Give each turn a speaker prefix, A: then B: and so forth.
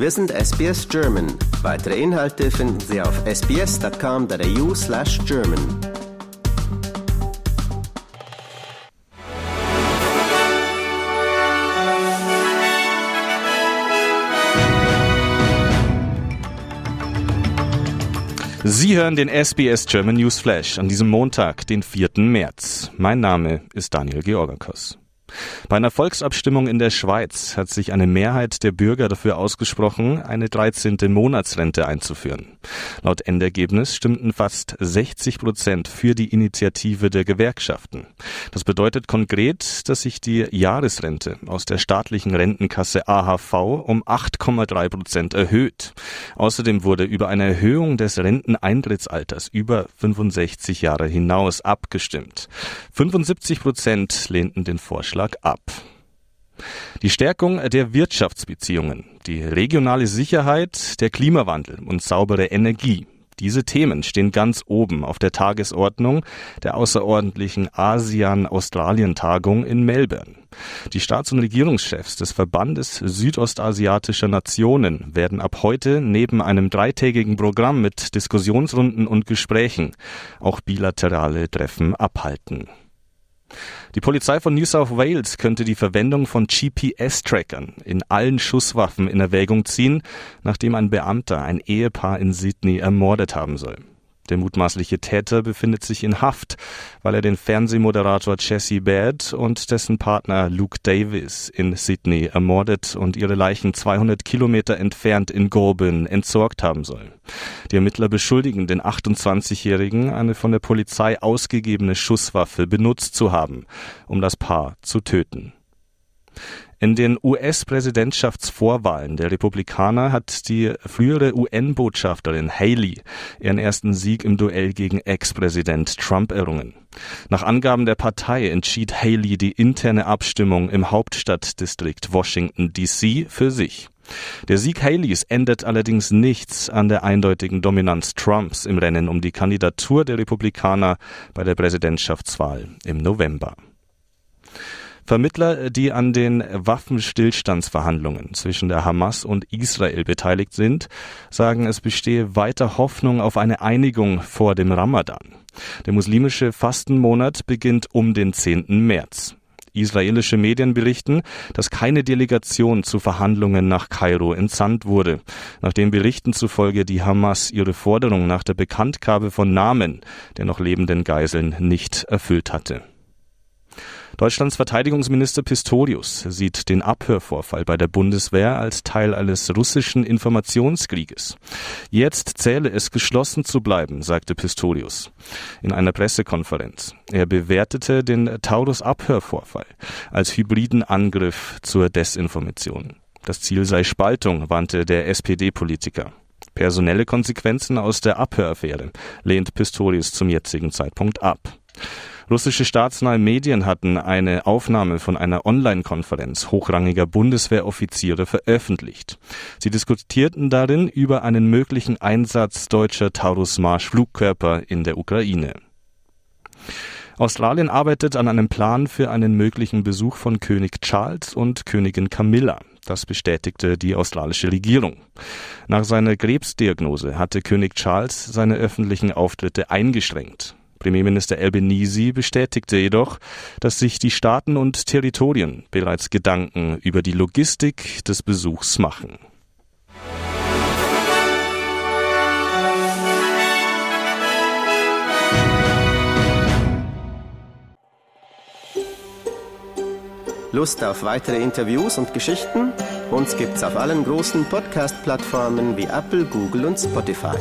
A: Wir sind SBS German. Weitere Inhalte finden Sie auf sbs.com.au slash German.
B: Sie hören den SBS German News Flash an diesem Montag, den 4. März. Mein Name ist Daniel Georgakos. Bei einer Volksabstimmung in der Schweiz hat sich eine Mehrheit der Bürger dafür ausgesprochen, eine 13. Monatsrente einzuführen. Laut Endergebnis stimmten fast 60 Prozent für die Initiative der Gewerkschaften. Das bedeutet konkret, dass sich die Jahresrente aus der staatlichen Rentenkasse AHV um 8,3 Prozent erhöht. Außerdem wurde über eine Erhöhung des Renteneintrittsalters über 65 Jahre hinaus abgestimmt. 75 Prozent lehnten den Vorschlag Vorschlag ab. Die Stärkung der Wirtschaftsbeziehungen, die regionale Sicherheit, der Klimawandel und saubere Energie. Diese Themen stehen ganz oben auf der Tagesordnung der außerordentlichen ASEAN-Australien-Tagung in Melbourne. Die Staats- und Regierungschefs des Verbandes südostasiatischer Nationen werden ab heute neben einem dreitägigen Programm mit Diskussionsrunden und Gesprächen auch bilaterale Treffen abhalten. Die Polizei von New South Wales könnte die Verwendung von GPS-Trackern in allen Schusswaffen in Erwägung ziehen, nachdem ein Beamter ein Ehepaar in Sydney ermordet haben soll. Der mutmaßliche Täter befindet sich in Haft, weil er den Fernsehmoderator Jesse Baird und dessen Partner Luke Davis in Sydney ermordet und ihre Leichen 200 Kilometer entfernt in Goulburn entsorgt haben soll. Die Ermittler beschuldigen den 28-Jährigen, eine von der Polizei ausgegebene Schusswaffe benutzt zu haben, um das Paar zu töten. In den US-Präsidentschaftsvorwahlen der Republikaner hat die frühere UN-Botschafterin Haley ihren ersten Sieg im Duell gegen Ex-Präsident Trump errungen. Nach Angaben der Partei entschied Haley die interne Abstimmung im Hauptstadtdistrikt Washington DC für sich. Der Sieg Haleys ändert allerdings nichts an der eindeutigen Dominanz Trumps im Rennen um die Kandidatur der Republikaner bei der Präsidentschaftswahl im November. Vermittler, die an den Waffenstillstandsverhandlungen zwischen der Hamas und Israel beteiligt sind, sagen, es bestehe weiter Hoffnung auf eine Einigung vor dem Ramadan. Der muslimische Fastenmonat beginnt um den 10. März. Israelische Medien berichten, dass keine Delegation zu Verhandlungen nach Kairo entsandt wurde, nachdem Berichten zufolge die Hamas ihre Forderung nach der Bekanntgabe von Namen der noch lebenden Geiseln nicht erfüllt hatte. Deutschlands Verteidigungsminister Pistorius sieht den Abhörvorfall bei der Bundeswehr als Teil eines russischen Informationskrieges. Jetzt zähle es geschlossen zu bleiben, sagte Pistorius in einer Pressekonferenz. Er bewertete den Taurus-Abhörvorfall als hybriden Angriff zur Desinformation. Das Ziel sei Spaltung, warnte der SPD-Politiker. Personelle Konsequenzen aus der Abhöraffäre lehnt Pistorius zum jetzigen Zeitpunkt ab. Russische staatsnahe Medien hatten eine Aufnahme von einer Online-Konferenz hochrangiger Bundeswehroffiziere veröffentlicht. Sie diskutierten darin über einen möglichen Einsatz deutscher Taurus-Marsch-Flugkörper in der Ukraine. Australien arbeitet an einem Plan für einen möglichen Besuch von König Charles und Königin Camilla. Das bestätigte die australische Regierung. Nach seiner Krebsdiagnose hatte König Charles seine öffentlichen Auftritte eingeschränkt. Premierminister Albanese bestätigte jedoch, dass sich die Staaten und Territorien bereits Gedanken über die Logistik des Besuchs machen.
A: Lust auf weitere Interviews und Geschichten? Uns gibt's auf allen großen Podcast-Plattformen wie Apple, Google und Spotify.